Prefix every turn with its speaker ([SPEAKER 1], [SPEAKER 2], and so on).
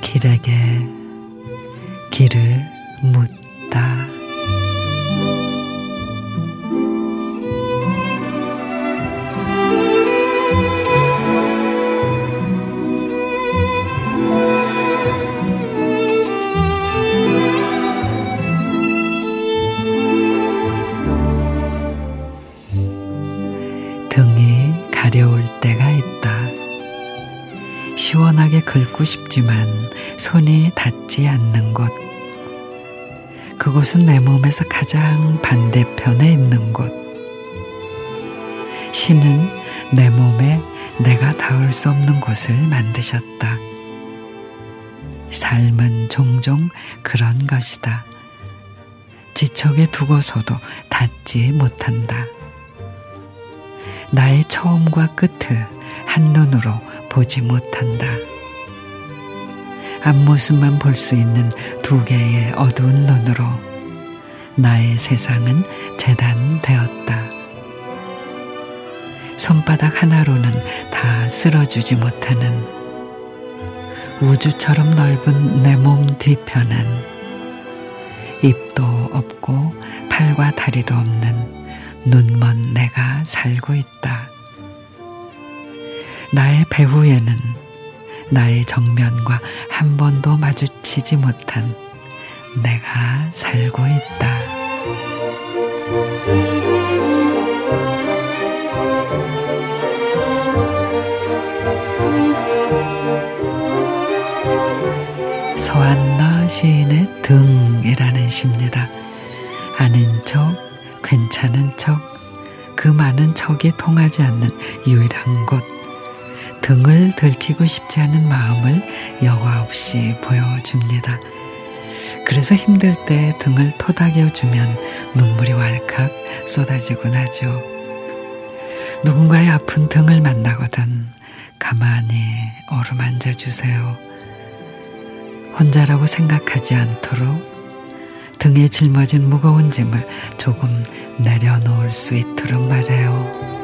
[SPEAKER 1] 길에게 길을 묻다. 가려울 때가 있다. 시원하게 긁고 싶지만 손이 닿지 않는 곳. 그곳은 내 몸에서 가장 반대편에 있는 곳. 신은 내 몸에 내가 닿을 수 없는 곳을 만드셨다. 삶은 종종 그런 것이다. 지척에 두고서도 닿지 못한다. 나의 처음과 끝을 한눈으로 보지 못한다. 앞모습만 볼 수 있는 두 개의 어두운 눈으로 나의 세상은 재단되었다. 손바닥 하나로는 다 쓸어주지 못하는 우주처럼 넓은 내 몸 뒤편은 입도 없고 팔과 다리도 없는 눈먼 내가 살고 있다. 나의 배후에는 나의 정면과 한 번도 마주치지 못한 내가 살고 있다. 서한나 시인의 등이라는 시입니다. 아는 척, 괜찮은 척, 그 많은 척이 통하지 않는 유일한 곳. 등을 들키고 싶지 않은 마음을 여과 없이 보여줍니다. 그래서 힘들 때 등을 토닥여주면 눈물이 왈칵 쏟아지곤 하죠. 누군가의 아픈 등을 만나거든 가만히 어루만져 주세요. 혼자라고 생각하지 않도록 등에 짊어진 무거운 짐을 조금 내려놓을 수 있도록 말해요.